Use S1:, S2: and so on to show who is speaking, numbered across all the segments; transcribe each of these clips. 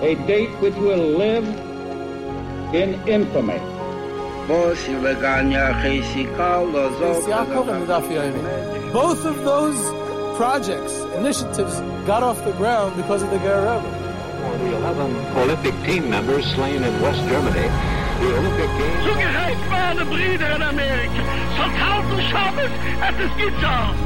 S1: A date which will live in infamy.
S2: Both
S3: of those projects, initiatives, got off the ground because of the Ger Rebbe.
S4: For the 11 Olympic team members slain in West Germany, the Olympic Games...
S5: Zugereicht waren Brüder in Amerika. Von tausend Schabes hat es getan.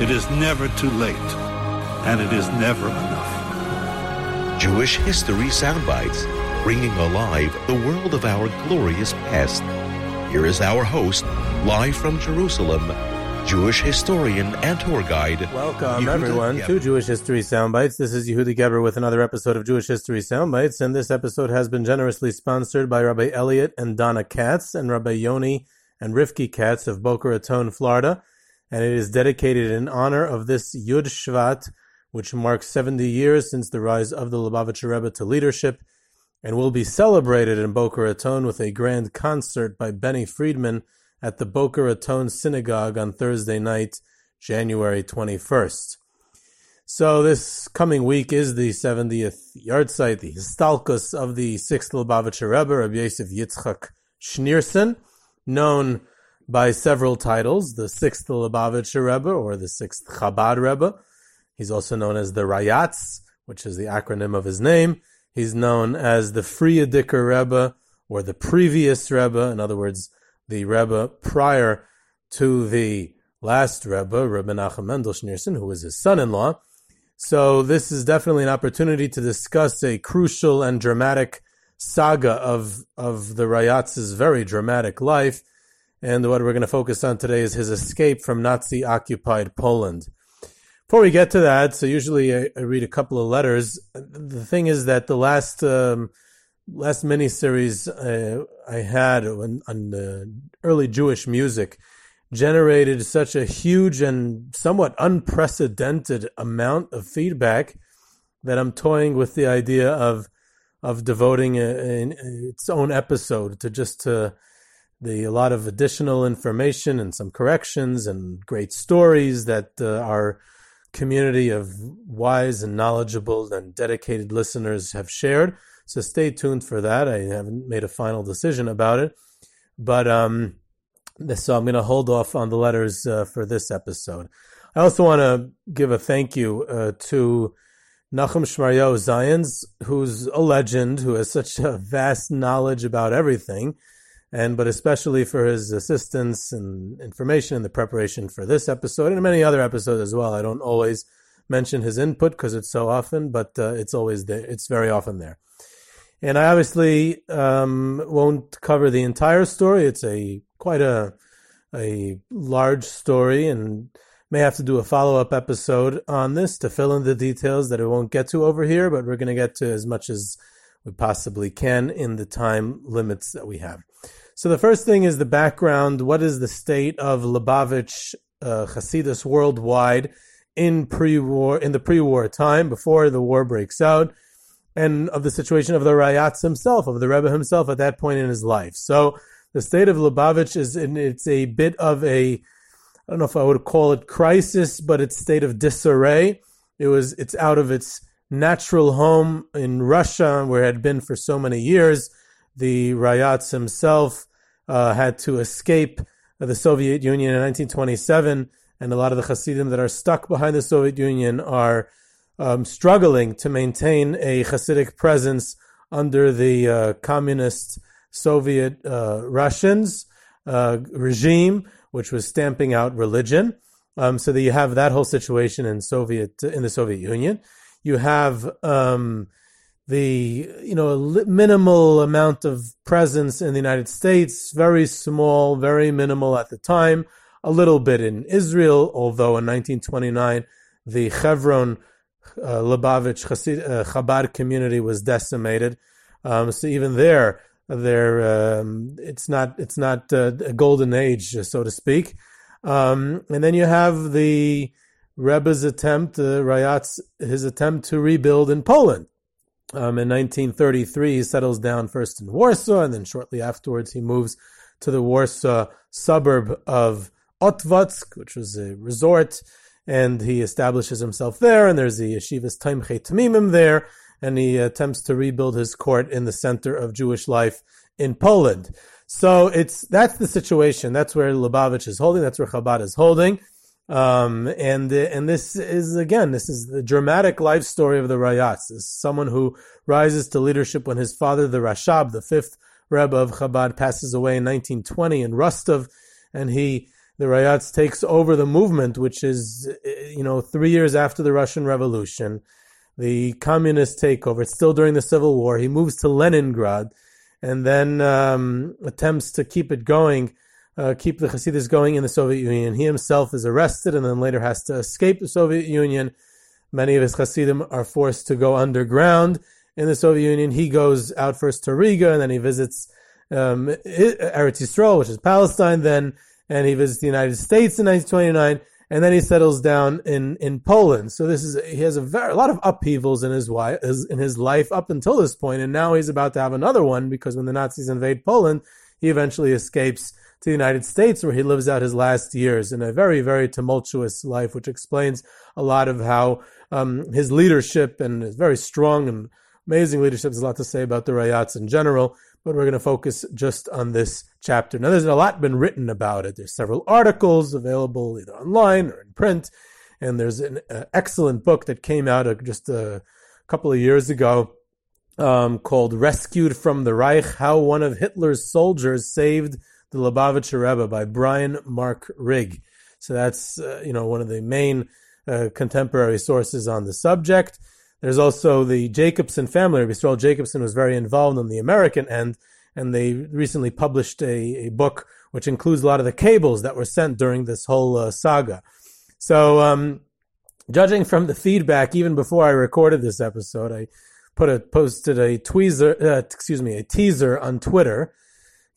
S6: it is never too late, and it is never enough.
S7: Jewish History Soundbites, bringing alive the world of our glorious past. Here is our host, live from Jerusalem, Jewish historian and tour guide.
S8: Welcome,
S7: Yehuda
S8: everyone,
S7: Geberer.
S8: to Jewish History Soundbites. This is Yehuda Geberer with another episode of Jewish History Soundbites, and this episode has been generously sponsored by Rabbi Elliot and Donna Katz and Rabbi Yoni and Rifki Katz of Boca Raton, Florida, and it is dedicated in honor of this Yud Shvat, which marks 70 years since the rise of the Lubavitcher Rebbe to leadership, and will be celebrated in Boca Raton with a grand concert by Benny Friedman at the Boca Raton Synagogue on Thursday night, January 21st. So this coming week is the 70th yahrzeit, the Histalkus of the 6th Lubavitcher Rebbe, Rabbi Yosef Yitzchak Schneerson, known by several titles, the 6th Lubavitcher Rebbe or the 6th Chabad Rebbe. He's also known as the Rayatz, which is the acronym of his name. He's known as the Frierdiker Rebbe or the previous Rebbe, in other words, the Rebbe prior to the last Rebbe, Rebbe Menachem Mendel Schneerson, who was his son-in-law. So this is definitely an opportunity to discuss a crucial and dramatic saga of of the Rayatz's very dramatic life. And what we're going to focus on today is his escape from Nazi-occupied Poland. Before we get to that, so usually I, I read a couple of letters. The thing is that the last um, last miniseries uh, I had on, on uh, early Jewish music generated such a huge and somewhat unprecedented amount of feedback that I'm toying with the idea of of devoting a, a, its own episode to just to the a lot of additional information and some corrections and great stories that uh, our community of wise and knowledgeable and dedicated listeners have shared. So stay tuned for that. I haven't made a final decision about it, but um, so I'm going to hold off on the letters uh, for this episode. I also want to give a thank you uh, to Nachum Shmaryo Zions, who's a legend, who has such a vast knowledge about everything, and but especially for his assistance and information in the preparation for this episode and many other episodes as well. I don't always mention his input because it's so often, but uh, it's always there. It's very often there. And I obviously um, won't cover the entire story. It's a quite a a large story, and may have to do a follow up episode on this to fill in the details that I won't get to over here. But we're going to get to as much as we possibly can in the time limits that we have. So the first thing is the background. What is the state of Lubavitch uh, Hasidus worldwide in pre-war in the pre-war time before the war breaks out? and of the situation of the Rayatz himself, of the Rebbe himself at that point in his life. So the state of Lubavitch is in, it's a bit of a, I don't know if I would call it crisis, but it's state of disarray. It was, it's out of its natural home in Russia, where it had been for so many years. The Rayatz himself uh, had to escape the Soviet Union in 1927, and a lot of the Hasidim that are stuck behind the Soviet Union are um, struggling to maintain a Hasidic presence under the uh, communist Soviet uh, Russians uh, regime, which was stamping out religion. Um, so that you have that whole situation in Soviet in the Soviet Union. You have um, the you know minimal amount of presence in the United States, very small, very minimal at the time a little bit in Israel, although in 1929 the Chevron uh, Lubavitch Hasid, uh, Chabad community was decimated. Um, so even there, there um, it's not it's not uh, a golden age, so to speak. Um, and then you have the Rebbe's attempt, uh, Rayatz's his attempt to rebuild in Poland. Um, in 1933, he settles down first in Warsaw, and then shortly afterwards, he moves to the Warsaw suburb of Otwock, which was a resort, and he establishes himself there. And there's the yeshivas Tomchei Temimim there, and he attempts to rebuild his court in the center of Jewish life in Poland. So it's that's the situation. That's where Lubavitch is holding. That's where Chabad is holding. Um, and and this is again, this is the dramatic life story of the Rayatz. This is someone who rises to leadership when his father, the Rashab, the fifth Rebbe of Chabad, passes away in 1920 in Rostov, and he the Rayatz takes over the movement, which is you know three years after the Russian Revolution, the communist takeover. It's still during the Civil War. He moves to Leningrad, and then um, attempts to keep it going uh, keep the Hasidus going in the Soviet Union. He himself is arrested and then later has to escape the Soviet Union. Many of his Hasidim are forced to go underground in the Soviet Union. He goes out first to Riga and then he visits um, Eretz Yisrael, which is Palestine then, and he visits the United States in 1929 and then he settles down in, in Poland. So this is he has a very a lot of upheavals in his, in his life up until this point, and now he's about to have another one because when the Nazis invade Poland, he eventually escapes to the United States, where he lives out his last years in a very, very tumultuous life, which explains a lot of how um, his leadership and his very strong and amazing leadership. There's a lot to say about the Rayatz in general, but we're going to focus just on this chapter. Now, there's a lot been written about it. There's several articles available either online or in print, and there's an uh, excellent book that came out uh, just a couple of years ago um, called "Rescued from the Reich: How One of Hitler's Soldiers Saved." the Lubavitcher Rebbe by Bryan Mark Rigg. So that's uh, you know one of the main uh, contemporary sources on the subject. There's also the Jacobson family. Yisrael Jacobson was very involved on the American end, and they recently published a, a book which includes a lot of the cables that were sent during this whole uh, saga. So, um, judging from the feedback, even before I recorded this episode, I put a posted a tweezer, uh, excuse me, a teaser on Twitter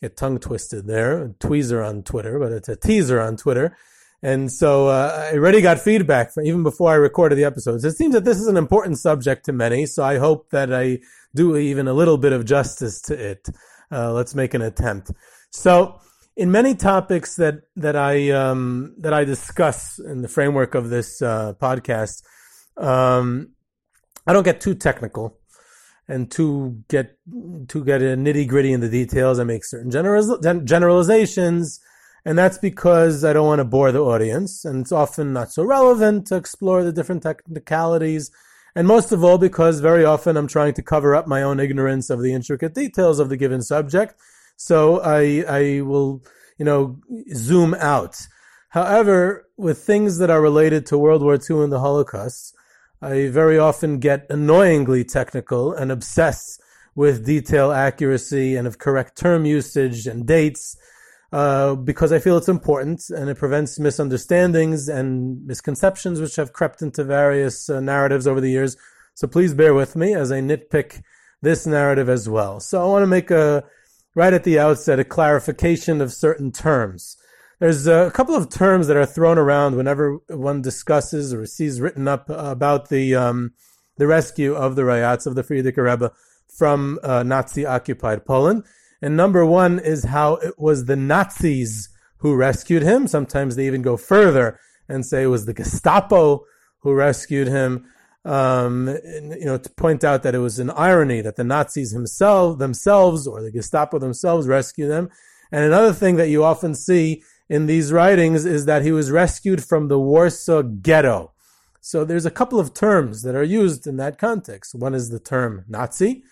S8: get tongue twisted there, tweezer on Twitter, but it's a teaser on Twitter. And so uh, I already got feedback from even before I recorded the episodes. It seems that this is an important subject to many, so I hope that I do even a little bit of justice to it. Uh, let's make an attempt. So, in many topics that that I um, that I discuss in the framework of this uh, podcast, um, I don't get too technical and to get to get a nitty gritty in the details, I make certain general, generalizations, and that's because I don't want to bore the audience, and it's often not so relevant to explore the different technicalities, and most of all because very often I'm trying to cover up my own ignorance of the intricate details of the given subject, so I I will you know zoom out. However, with things that are related to World War II and the Holocaust I very often get annoyingly technical and obsessed with detail accuracy and of correct term usage and dates uh, because I feel it's important and it prevents misunderstandings and misconceptions which have crept into various uh, narratives over the years. So please bear with me as I nitpick this narrative as well. So I want to make a right at the outset a clarification of certain terms. There's a couple of terms that are thrown around whenever one discusses or sees written up about the um, the rescue of the Rayatz of the Frierdiker Rebbe from uh, Nazi occupied Poland. And number one is how it was the Nazis who rescued him. Sometimes they even go further and say it was the Gestapo who rescued him. Um, and, you know, to point out that it was an irony that the Nazis himself, themselves or the Gestapo themselves rescued them. And another thing that you often see in these writings is that he was rescued from the Warsaw Ghetto. So there's a couple of terms that are used in that context. One is the term Nazi,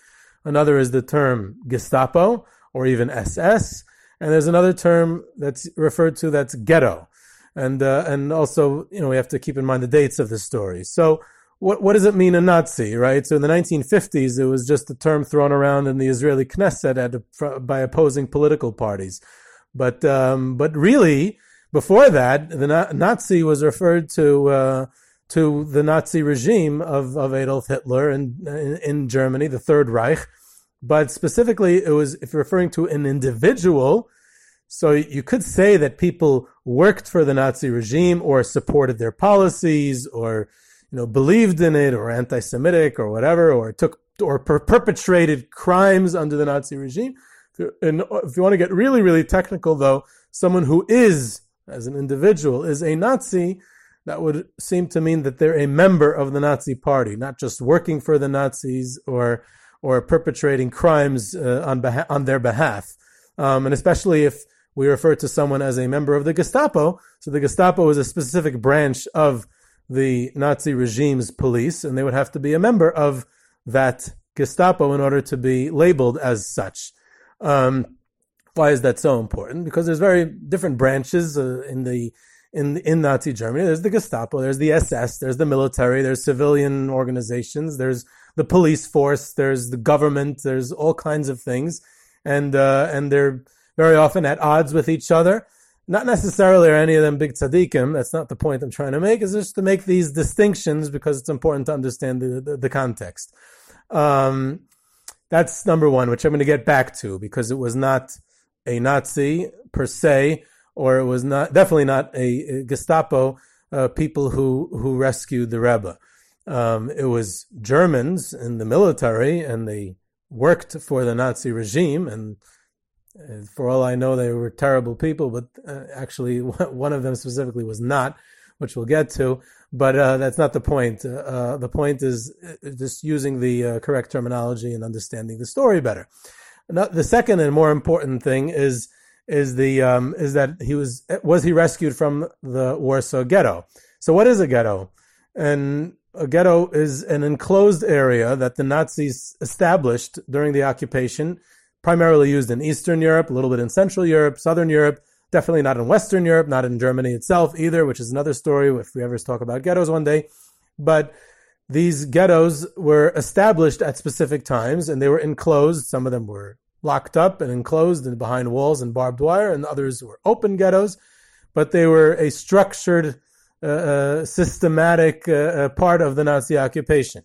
S8: another is the term Gestapo or even SS, and there's another term that's referred to that's ghetto. And uh, and also, you know, we have to keep in mind the dates of the story. So what what does it mean a Nazi, right? So in the 1950s, it was just a term thrown around in the Israeli Knesset at, by opposing political parties. But um, but really, before that, the Nazi was referred to uh, to the Nazi regime of, of Adolf Hitler in, in, in Germany, the Third Reich. But specifically, it was if you're referring to an individual. So you could say that people worked for the Nazi regime or supported their policies or you know believed in it or anti-Semitic or whatever or took or per- perpetrated crimes under the Nazi regime. And if you want to get really really technical, though, someone who is as an individual is a Nazi, that would seem to mean that they're a member of the Nazi party, not just working for the Nazis or or perpetrating crimes uh, on beha- on their behalf. Um, and especially if we refer to someone as a member of the Gestapo, so the Gestapo is a specific branch of the Nazi regime's police, and they would have to be a member of that Gestapo in order to be labeled as such. Um, why is that so important? Because there's very different branches uh, in the in in Nazi Germany. There's the Gestapo, there's the SS, there's the military, there's civilian organizations, there's the police force, there's the government, there's all kinds of things, and uh, and they're very often at odds with each other. Not necessarily are any of them big tzaddikim. That's not the point I'm trying to make. Is just to make these distinctions because it's important to understand the the, the context. Um, that's number one, which I'm going to get back to because it was not a Nazi per se, or it was not definitely not a, a Gestapo uh, people who who rescued the Rebbe. Um, it was Germans in the military, and they worked for the Nazi regime. And for all I know, they were terrible people. But uh, actually, one of them specifically was not, which we'll get to. But uh, that's not the point. Uh, the point is uh, just using the correct terminology and understanding the story better. Now, The second and more important thing is is the um, is that he was was he rescued from the Warsaw Ghetto. So what is a ghetto? And a ghetto is an enclosed area that the Nazis established during the occupation, primarily used in Eastern Europe, a little bit in Central Europe, Southern Europe, definitely not in Western Europe, not in Germany itself either, which is another story if we ever talk about ghettos one day. But these ghettos were established at specific times and they were enclosed. Some of them were locked up and enclosed and behind walls and barbed wire, and others were open ghettos, but they were a structured, uh, uh, systematic uh, uh part of the Nazi occupation.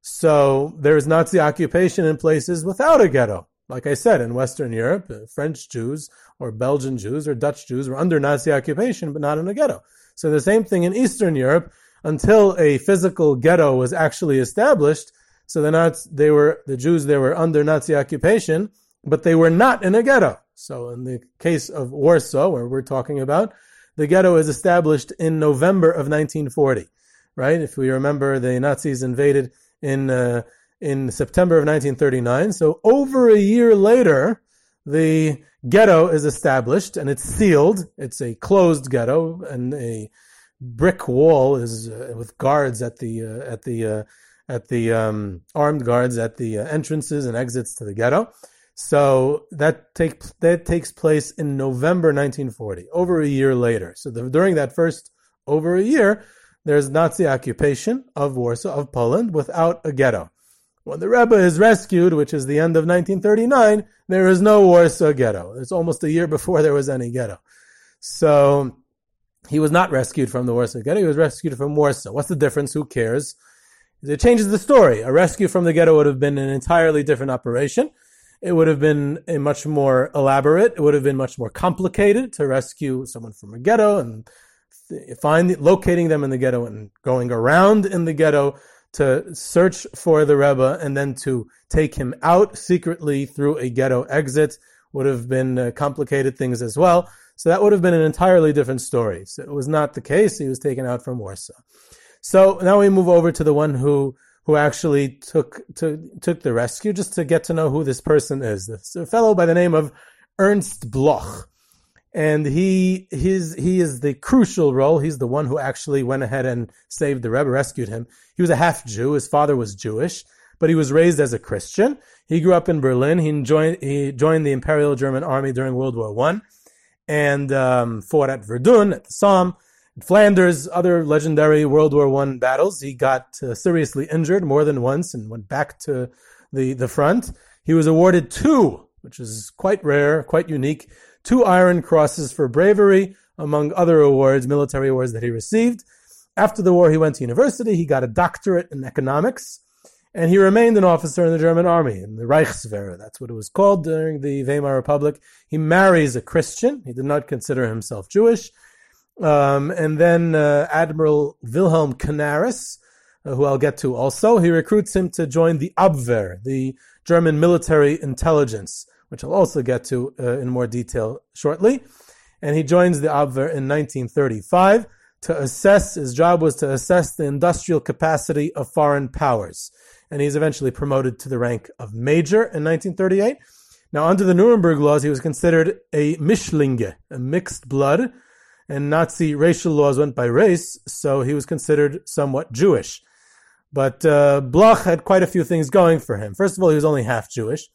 S8: So there is Nazi occupation in places without a ghetto. Like I said, in Western Europe, uh, French Jews or Belgian Jews or Dutch Jews were under Nazi occupation, but not in a ghetto. So the same thing in Eastern Europe until a physical ghetto was actually established. So the they were the Jews they were under Nazi occupation, but they were not in a ghetto. So in the case of Warsaw, where we're talking about, the ghetto is established in November of 1940, right? If we remember, the Nazis invaded in uh, in September of 1939. So over a year later, the ghetto is established and it's sealed. It's a closed ghetto, and a brick wall is uh, with guards at the uh, at the uh, at the um, armed guards at the uh, entrances and exits to the ghetto. So that take that takes place in November 1940, over a year later. So the, during that first over a year, there's Nazi occupation of Warsaw of Poland without a ghetto. When the Rebbe is rescued, which is the end of 1939, there is no Warsaw ghetto. It's almost a year before there was any ghetto. So he was not rescued from the Warsaw ghetto. He was rescued from Warsaw. What's the difference? Who cares? It changes the story. A rescue from the ghetto would have been an entirely different operation. It would have been a much more elaborate. It would have been much more complicated to rescue someone from a ghetto and find locating them in the ghetto and going around in the ghetto to search for the Rebbe and then to take him out secretly through a ghetto exit would have been uh, complicated things as well. So that would have been an entirely different story. So it was not the case. He was taken out from Warsaw. So now we move over to the one who who actually took to, took the rescue, just to get to know who this person is. It's a fellow by the name of Ernst Bloch, and he his he is the crucial role. He's the one who actually went ahead and saved the Rebbe, rescued him. He was a half Jew. His father was Jewish, but he was raised as a Christian. He grew up in Berlin. He joined he joined the Imperial German Army during World War One, and um, fought at Verdun at the Somme Flanders, other legendary World War One battles. He got uh, seriously injured more than once and went back to the, the front. He was awarded two, which is quite rare, quite unique, two Iron Crosses for bravery. among other awards, military awards that he received. After the war, he went to university. He got a doctorate in economics, and he remained an officer in the German army, in the Reichswehr. That's what it was called during the Weimar Republic. He marries a Christian. He did not consider himself Jewish. Um, and then uh, Admiral Wilhelm Canaris, uh, who I'll get to also, he recruits him to join the Abwehr, the German military intelligence, which I'll also get to uh, in more detail shortly. And he joins the Abwehr in 1935 to assess, his job was to assess the industrial capacity of foreign powers. And he's eventually promoted to the rank of major in 1938. Now, under the Nuremberg laws, he was considered a Mischlinge, a mixed blood, and Nazi racial laws went by race, so he was considered somewhat Jewish. But uh, Bloch had quite a few things going for him. First of all, he was only half Jewish.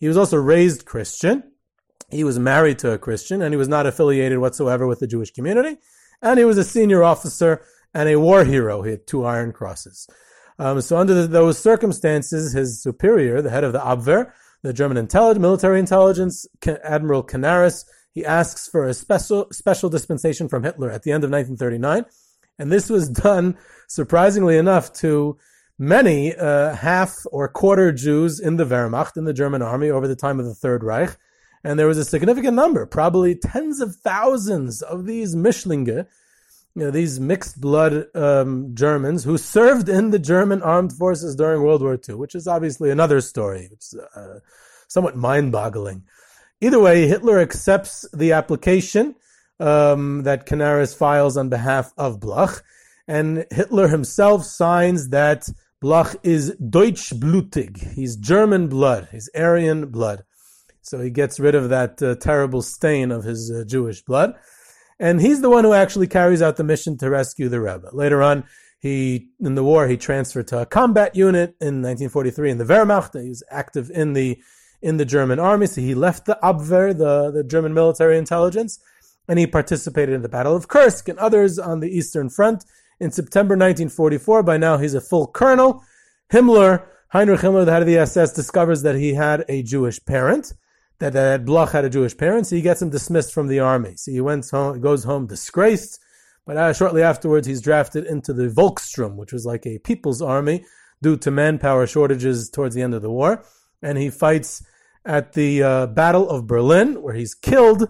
S8: He was also raised Christian. He was married to a Christian, and he was not affiliated whatsoever with the Jewish community. And he was a senior officer and a war hero. He had two Iron Crosses. Um, so under the, those circumstances, his superior, the head of the Abwehr, the German intelligence, military intelligence, Admiral Canaris, he asks for a special special dispensation from Hitler at the end of 1939, and this was done surprisingly enough to many uh, half or quarter Jews in the Wehrmacht in the German army over the time of the Third Reich, and there was a significant number, probably tens of thousands of these Mischlinge, you know, these mixed blood um, Germans who served in the German armed forces during World War II, which is obviously another story. It's uh, somewhat mind-boggling. Either way, Hitler accepts the application um, that Canaris files on behalf of Bloch, and Hitler himself signs that Bloch is Deutschblutig. He's German blood. He's Aryan blood. So he gets rid of that uh, terrible stain of his uh, Jewish blood. And he's the one who actually carries out the mission to rescue the Rebbe. Later on, he, in the war, he transferred to a combat unit in 1943 in the Wehrmacht. He was active in the in the German army. So he left the Abwehr, the, the German military intelligence, and he participated in the Battle of Kursk and others on the Eastern Front. In September 1944, by now he's a full colonel. Himmler, Heinrich Himmler, the head of the SS, discovers that he had a Jewish parent, that, that Bloch had a Jewish parent, so he gets him dismissed from the army. So he went home, goes home disgraced, but uh, shortly afterwards he's drafted into the Volkssturm, which was like a people's army due to manpower shortages towards the end of the war. And he fights at the uh, Battle of Berlin, where he's killed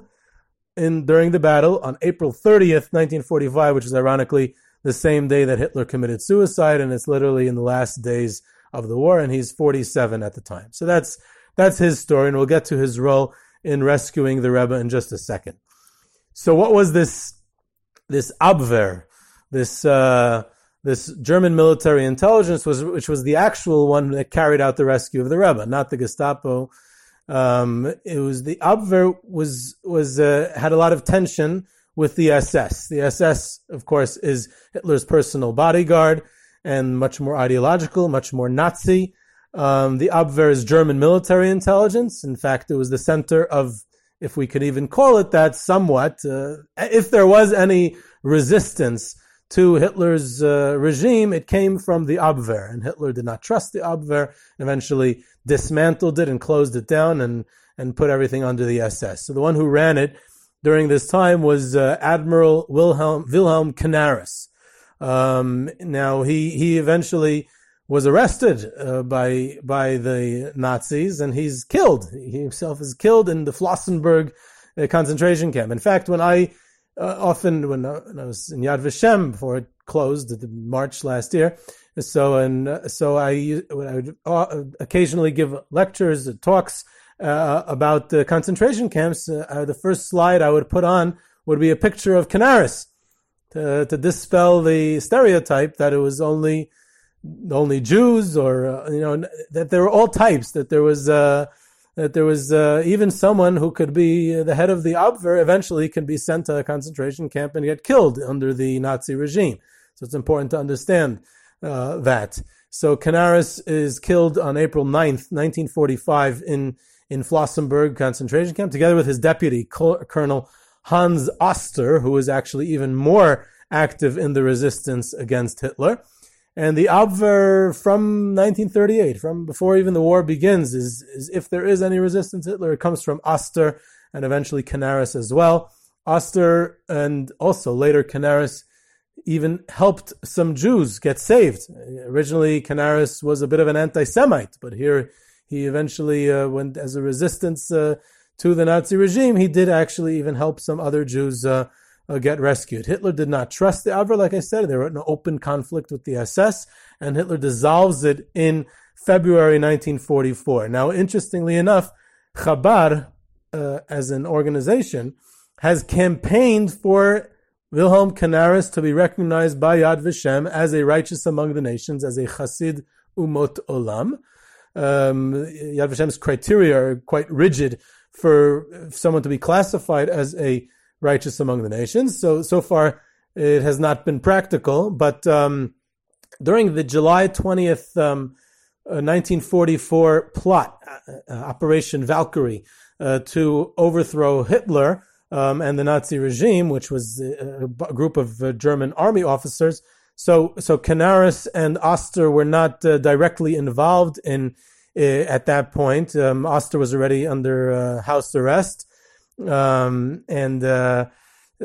S8: in during the battle on April 30th, 1945, which is ironically the same day that Hitler committed suicide, and it's literally in the last days of the war, and he's 47 at the time. So that's that's his story, and we'll get to his role in rescuing the Rebbe in just a second. So what was this this Abwehr, this uh, this German military intelligence was, which was the actual one that carried out the rescue of the Rebbe, not the Gestapo um, it was the Abwehr was was uh, had a lot of tension with the SS. The SS, of course, is Hitler's personal bodyguard and much more ideological, much more Nazi. Um, the Abwehr is German military intelligence. In fact, it was the center of, if we could even call it that, somewhat, uh, if there was any resistance to Hitler's uh, regime, it came from the Abwehr, and Hitler did not trust the Abwehr. Eventually, dismantled it and closed it down and and put everything under the SS. So the one who ran it during this time was uh, Admiral Wilhelm Wilhelm Canaris. Um, now he he eventually was arrested uh, by by the Nazis and he's killed. He himself is killed in the Flossenburg uh, concentration camp. In fact, when I uh, often when, uh, when, I was in Yad Vashem before it closed the March last year. So and uh, so I, I would occasionally give lectures, talks uh, about the concentration camps. Uh, the first slide I would put on would be a picture of Canaris to, to dispel the stereotype that it was only only Jews or you know that there were all types. That there was that there was uh, even someone who could be the head of the Abwehr eventually can be sent to a concentration camp and get killed under the Nazi regime. So it's important to understand uh, that. So Canaris is killed on April 9th, 1945 in, in Flossenburg concentration camp together with his deputy, Colonel Hans Oster, who was actually even more active in the resistance against Hitler. And the Abwehr from 1938, from before even the war begins, is, is if there is any resistance Hitler, it comes from Oster and eventually Canaris as well. Oster and also later Canaris even helped some Jews get saved. Originally, Canaris was a bit of an anti-Semite, but here he eventually uh, went as a resistance uh, to the Nazi regime. He did actually even help some other Jews uh, uh get rescued. Hitler did not trust the Abwehr, like I said. They were in an open conflict with the SS, and Hitler dissolves it in February 1944. Now, interestingly enough, Chabad, uh, as an organization, has campaigned for Wilhelm Canaris to be recognized by Yad Vashem as a righteous among the nations, as a Chassid Umot Olam. Um, Yad Vashem's criteria are quite rigid for someone to be classified as a righteous among the nations. So, so far, it has not been practical, but um, during the July 20th, um, 1944 uh, plot, uh, uh, Operation Valkyrie, uh, to overthrow Hitler, um, and the Nazi regime, which was a, a group of uh, German army officers. So, so Canaris and Oster were not uh, directly involved in uh, at that point. Um, Oster was already under uh, house arrest, um, and uh,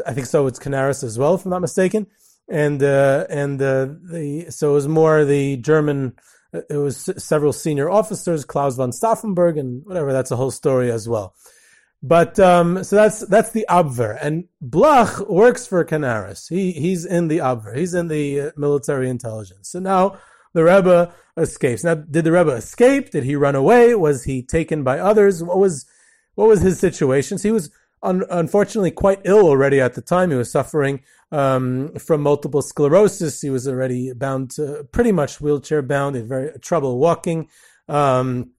S8: I think so. It's Canaris as well, if I'm not mistaken. And uh, and the so it was more the German. It was several senior officers, Claus von Stauffenberg, and whatever. That's a whole story as well. But um, so that's that's the Abwehr, and Bloch works for Canaris. He he's in the Abwehr. He's in the uh, military intelligence. So now the Rebbe escapes. Now, did the Rebbe escape? Did he run away? Was he taken by others? What was what was his situation? So he was un- unfortunately quite ill already at the time. He was suffering um, from multiple sclerosis. He was already bound to pretty much wheelchair bound. He had very trouble walking. Um,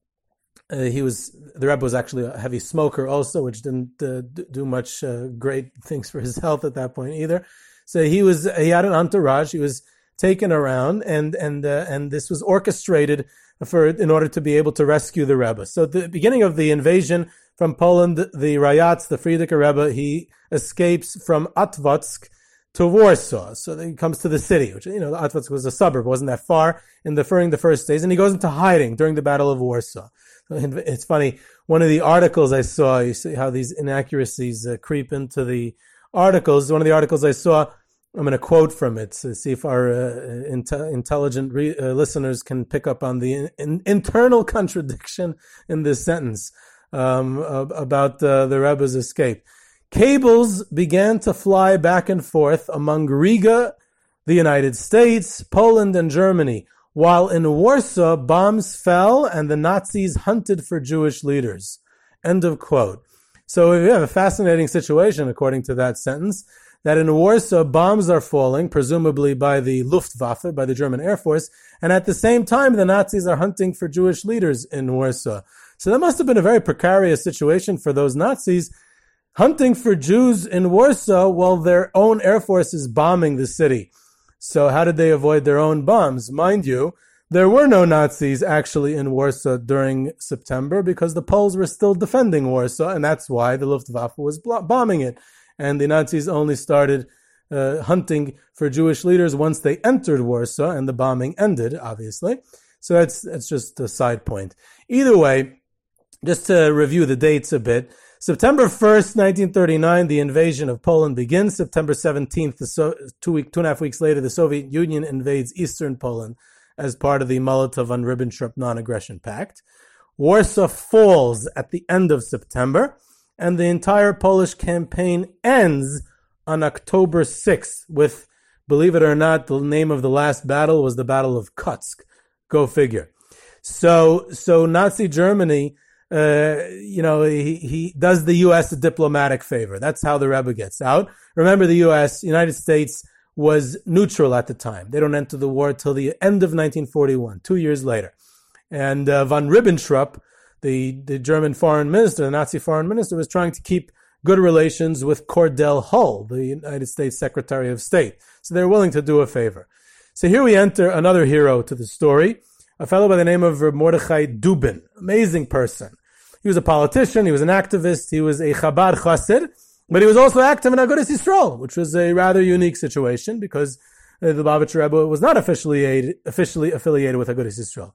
S8: uh, he was the Rebbe was actually a heavy smoker also, which didn't uh, do much uh, great things for his health at that point either. So he was he had an entourage. He was taken around, and and uh, and this was orchestrated for in order to be able to rescue the Rebbe. So at the beginning of the invasion from Poland, the Rayatz, the Frierdiker Rebbe, he escapes from Otwock to Warsaw. So he comes to the city, which, you know, Otwock was a suburb, wasn't that far in the, during the first days, and he goes into hiding during the Battle of Warsaw. It's funny. One of the articles I saw, you see how these inaccuracies uh, creep into the articles. One of the articles I saw, I'm going to quote from it to see if our uh, intelligent re- uh, listeners can pick up on the in- internal contradiction in this sentence um, about uh, the Rebbe's escape. Cables began to fly back and forth among Riga, the United States, Poland, and Germany while in Warsaw, bombs fell and the Nazis hunted for Jewish leaders. End of quote. So we have a fascinating situation, according to that sentence, that in Warsaw, bombs are falling, presumably by the Luftwaffe, by the German Air Force, and at the same time, the Nazis are hunting for Jewish leaders in Warsaw. So that must have been a very precarious situation for those Nazis, hunting for Jews in Warsaw while their own Air Force is bombing the city. So how did they avoid their own bombs? Mind you, there were no Nazis actually in Warsaw during September because the Poles were still defending Warsaw, and that's why the Luftwaffe was bombing it. And the Nazis only started uh, hunting for Jewish leaders once they entered Warsaw, and the bombing ended, obviously. So that's that's just a side point. Either way, just to review the dates a bit. September 1st, 1939, the invasion of Poland begins. September 17th, so- two, week, two and a half weeks later, the Soviet Union invades eastern Poland as part of the Molotov and Ribbentrop non-aggression pact. Warsaw falls at the end of September, and the entire Polish campaign ends on October 6th with, believe it or not, the name of the last battle was the Battle of Kotsk. Go figure. So, so Nazi Germany uh, you know, he, he does the U.S. a diplomatic favor. That's how the Rebbe gets out. Remember, the U.S., United States, was neutral at the time. They don't enter the war till the end of 1941, two years later. And uh, von Ribbentrop, the, the German foreign minister, the Nazi foreign minister, was trying to keep good relations with Cordell Hull, the United States Secretary of State. So they're willing to do a favor. So here we enter another hero to the story a fellow by the name of Mordechai Dubin. Amazing person. He was a politician, he was an activist, he was a Chabad Chassid, but he was also active in Agudas Yisrael, which was a rather unique situation because uh, the Lubavitcher Rebbe was not officially, officially affiliated with Agudas Yisrael.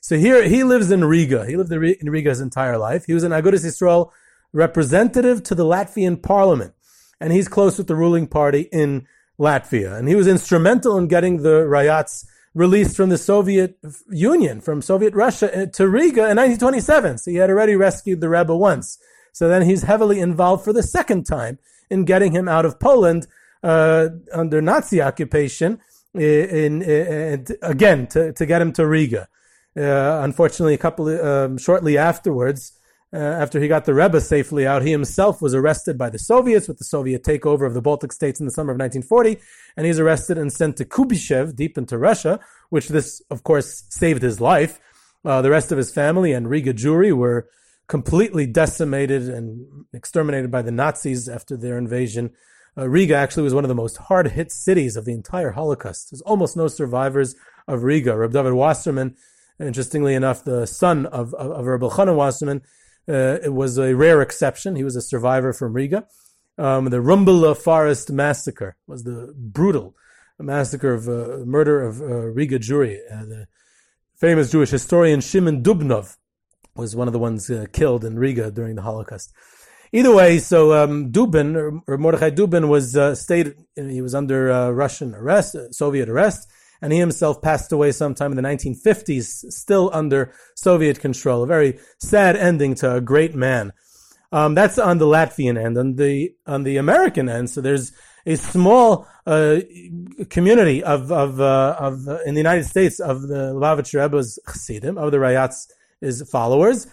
S8: So here, he lives in Riga. He lived in Riga his entire life. He was an Agudas Yisrael representative to the Latvian parliament. and he's close with the ruling party in Latvia. And he was instrumental in getting the Rayatz released from the Soviet Union, from Soviet Russia uh, to Riga in 1927. So he had already rescued the rebel once. So then he's heavily involved for the second time in getting him out of Poland uh, under Nazi occupation. In, in, in, again to, to get him to Riga. Uh, unfortunately, a couple um, shortly afterwards, uh, after he got the Rebbe safely out, he himself was arrested by the Soviets with the Soviet takeover of the Baltic states in the summer of 1940, and he's arrested and sent to Kuybyshev, deep into Russia, which this, of course, saved his life. Uh, the rest of his family and Riga Jewry were completely decimated and exterminated by the Nazis after their invasion. Uh, Riga actually was one of the most hard hit cities of the entire Holocaust. There's almost no survivors of Riga. Reb David Wasserman, interestingly enough, the son of, of, of Reb Elchanan Wasserman, uh, it was a rare exception. He was a survivor from Riga. Um, the Rumbula Forest Massacre was the brutal massacre of uh, murder of uh, Riga Jewry. Uh, the famous Jewish historian Shimon Dubnov was one of the ones uh, killed in Riga during the Holocaust. Either way, so um, Dubin or, or Mordechai Dubin was stayed. He was under Russian arrest, Soviet arrest, and he himself passed away sometime in the 1950s, still under Soviet control. A very sad ending to a great man. Um, that's on the Latvian end. On the on the American end, so there's a small uh, community of of uh, of uh, in the United States of the Lubavitcher Rebbe's Chassidim of the Rayatz is followers,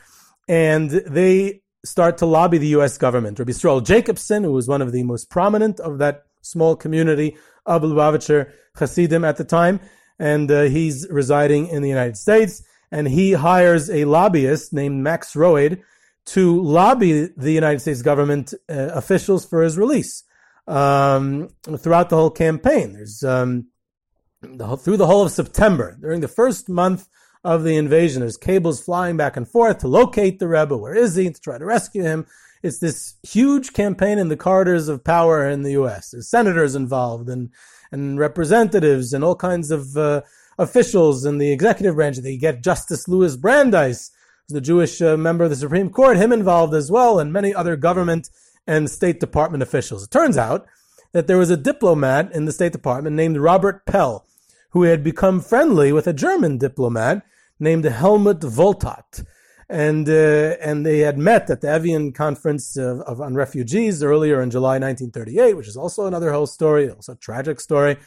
S8: and they start to lobby the U.S. government. Rabbi Stroll Jacobson, who was one of the most prominent of that small community of Lubavitcher Hasidim at the time, and uh, he's residing in the United States, and he hires a lobbyist named Max Rhoade to lobby the United States government uh, officials for his release um, throughout the whole campaign. There's um, the whole, through the whole of September, during the first month of the invasion. There's cables flying back and forth to locate the rebel. Where is he? To try to rescue him. It's this huge campaign in the corridors of power in the U.S. There's senators involved and and representatives and all kinds of uh, officials in the executive branch. They get Justice Louis Brandeis, the Jewish uh, member of the Supreme Court, him involved as well, and many other government and State Department officials. It turns out that there was a diplomat in the State Department named Robert Pell, who had become friendly with a German diplomat named Helmut Wohlthat. And, uh, and they had met at the Evian Conference of, of, on Refugees earlier in July 1938, which is also another whole story, also a tragic story.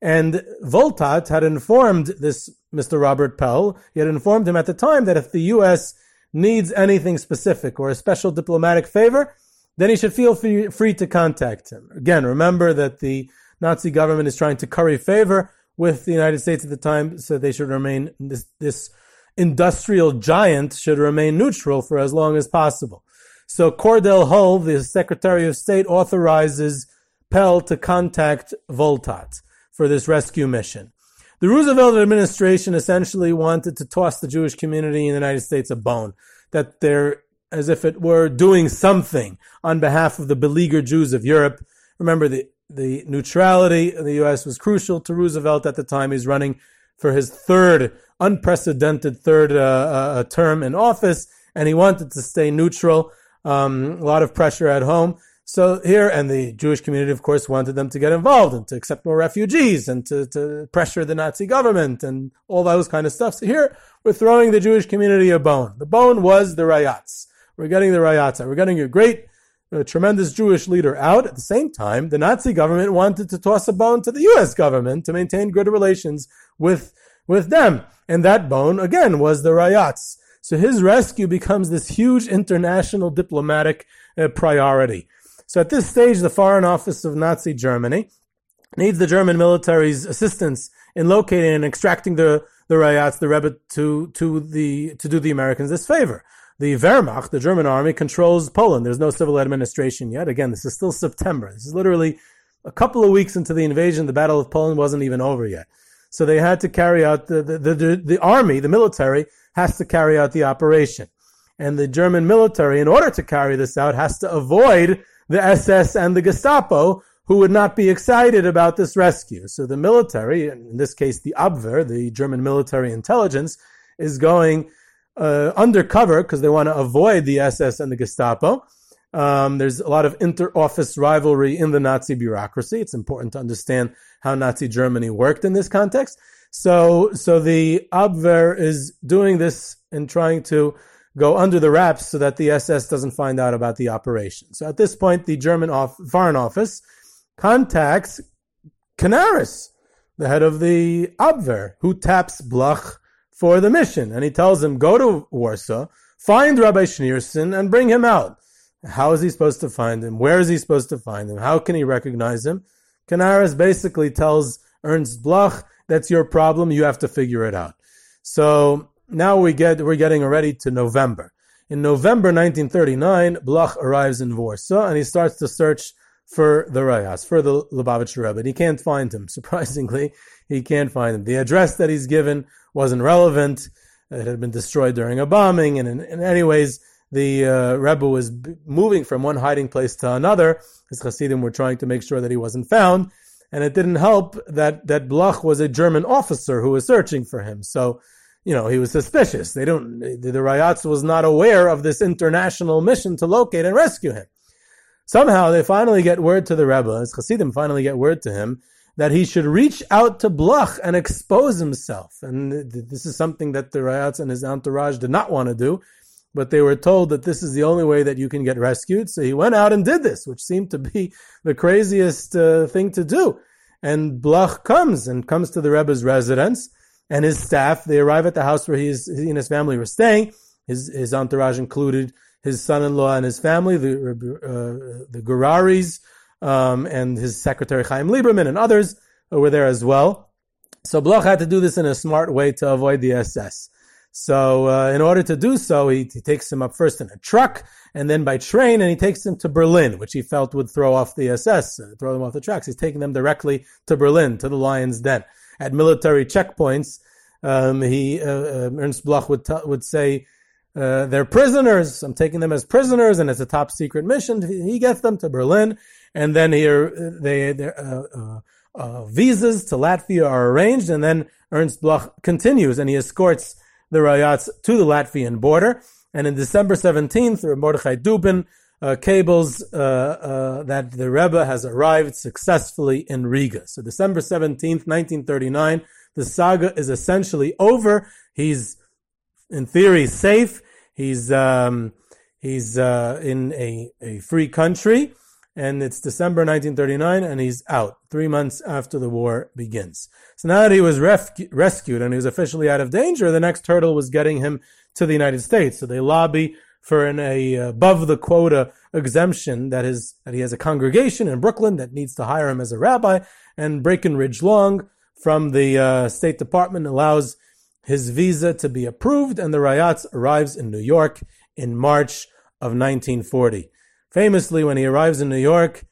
S8: And Wohlthat had informed this Mr. Robert Pell, he had informed him at the time that if the U.S. needs anything specific or a special diplomatic favor, then he should feel free, free to contact him. Again, remember that the Nazi government is trying to curry favor with the United States at the time, so they should remain this, this industrial giant should remain neutral for as long as possible. So Cordell Hull, the Secretary of State, authorizes Pell to contact Wohlthat for this rescue mission. The Roosevelt administration essentially wanted to toss the Jewish community in the United States a bone, that they're as if it were doing something on behalf of the beleaguered Jews of Europe. Remember the the neutrality of the U.S. was crucial to Roosevelt at the time. He's running for his third, unprecedented third uh, uh, term in office, and he wanted to stay neutral. Um, a lot of pressure at home. So here, and the Jewish community, of course, wanted them to get involved and to accept more refugees and to, to pressure the Nazi government and all those kind of stuff. So here, we're throwing the Jewish community a bone. The bone was the Rayatz. We're getting the Rayatz. We're getting a great a tremendous Jewish leader out. At the same time, the Nazi government wanted to toss a bone to the U.S. government to maintain good relations with, with them. And that bone, again, was the Rayatz. So his rescue becomes this huge international diplomatic uh, priority. So at this stage, the Foreign Office of Nazi Germany needs the German military's assistance in locating and extracting the, the Rayatz, the Rebbe, to, to the, to do the Americans this favor the Wehrmacht, the German army, controls Poland. There's no civil administration yet. Again, this is still September. This is literally a couple of weeks into the invasion. The Battle of Poland wasn't even over yet. So they had to carry out the, the, the, the army, the military, has to carry out the operation. And the German military, in order to carry this out, has to avoid the SS and the Gestapo, who would not be excited about this rescue. So the military, in this case the Abwehr, the German military intelligence, is going uh, undercover because they want to avoid the SS and the Gestapo. Um, there's a lot of inter-office rivalry in the Nazi bureaucracy. It's important to understand how Nazi Germany worked in this context. So, so the Abwehr is doing this and trying to go under the wraps so that the SS doesn't find out about the operation. So at this point, the German off, Foreign Office contacts Canaris, the head of the Abwehr, who taps Bloch for the mission. And he tells him, go to Warsaw, find Rabbi Schneerson and bring him out. How is he supposed to find him? Where is he supposed to find him? How can he recognize him? Canaris basically tells Ernst Bloch, that's your problem. You have to figure it out. So now we get, we're getting already to November. In November 1939, Bloch arrives in Warsaw and he starts to search for the Rayatz, for the Lubavitcher Rebbe. And he can't find him. Surprisingly, he can't find him. The address that he's given wasn't relevant. It had been destroyed during a bombing. And in, in anyways, the uh, Rebbe was moving from one hiding place to another. His Hasidim were trying to make sure that he wasn't found. And it didn't help that, that Bloch was a German officer who was searching for him. So, you know, he was suspicious. They don't, the, the Rayatz was not aware of this international mission to locate and rescue him. Somehow they finally get word to the Rebbe, his Hasidim finally get word to him, that he should reach out to Bloch and expose himself. And this is something that the Rayatz and his entourage did not want to do but they were told that this is the only way that you can get rescued. So he went out and did this, which seemed to be the craziest uh, thing to do. And Bloch comes and comes to the Rebbe's residence and his staff. They arrive at the house where he, is, he and his family were staying. His, his entourage included his son-in-law and his family, the, uh, the Guraris, um, and his secretary Chaim Lieberman and others were there as well. So Bloch had to do this in a smart way to avoid the SS. So uh, in order to do so, he, he, takes him up first in a truck and then by train, and he takes him to Berlin, which he felt would throw off the SS, uh, throw them off the tracks. He's taking them directly to Berlin, to the Lion's Den. At military checkpoints, um, he uh, uh Ernst Bloch would t- would say. Uh, they're prisoners. I'm taking them as prisoners, and it's a top secret mission. He gets them to Berlin, and then here they, uh, uh, visas to Latvia are arranged, and then Ernst Bloch continues, and he escorts the Rayatz to the Latvian border. And in December 17th, Mordechai Dubin uh, cables uh, uh, that the Rebbe has arrived successfully in Riga. So December 17th, 1939, the saga is essentially over. He's, in theory, safe. He's, um, he's uh, in a, a free country and it's December 1939, and he's out three months after the war begins. So now that he was ref- rescued and he was officially out of danger, the next hurdle was getting him to the United States. So they lobby for an a above the quota exemption that is that he has a congregation in Brooklyn that needs to hire him as a rabbi, and Breckinridge Long from the uh, State Department allows his visa to be approved, and the Rayatz arrives in New York in March of 1940. Famously, when he arrives in New York,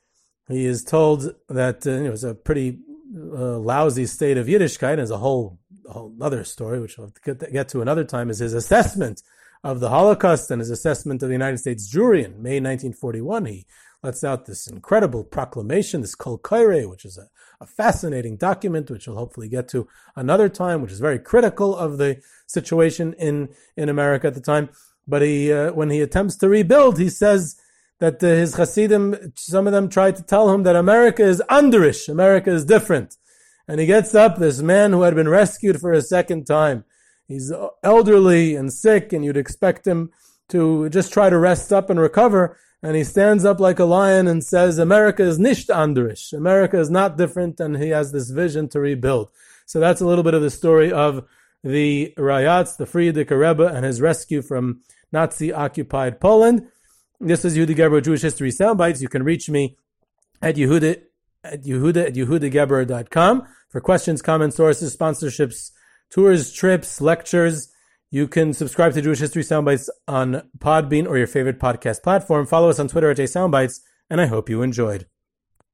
S8: he is told that uh, it was a pretty uh, lousy state of Yiddishkeit. There's a whole, whole other story, which we'll get, to another time, is his assessment of the Holocaust and his assessment of the United States Jewry in May 1941. He lets out this incredible proclamation, this Kol Koire, which is a, a, fascinating document, which we'll hopefully get to another time, which is very critical of the situation in, in America at the time. But he, uh, when he attempts to rebuild, he says that uh, his Hasidim, some of them tried to tell him that America is underish, America is different. And he gets up, this man who had been rescued for a second time. He's elderly and sick, and you'd expect him to just try to rest up and recover. And he stands up like a lion and says, America is nicht underish. America is not different, and he has this vision to rebuild. So that's a little bit of the story of the Rayatz, the Frierdiker Rebbe, and his rescue from Nazi occupied Poland. This is Yehuda Geberer Jewish History Soundbites. You can reach me at Yehuda at Yehuda at YehudaGeberer.com for questions, comments, sources, sponsorships, tours, trips, lectures. You can subscribe to Jewish History Soundbites on Podbean or your favorite podcast platform. Follow us on Twitter at JSoundbites, and I hope you enjoyed.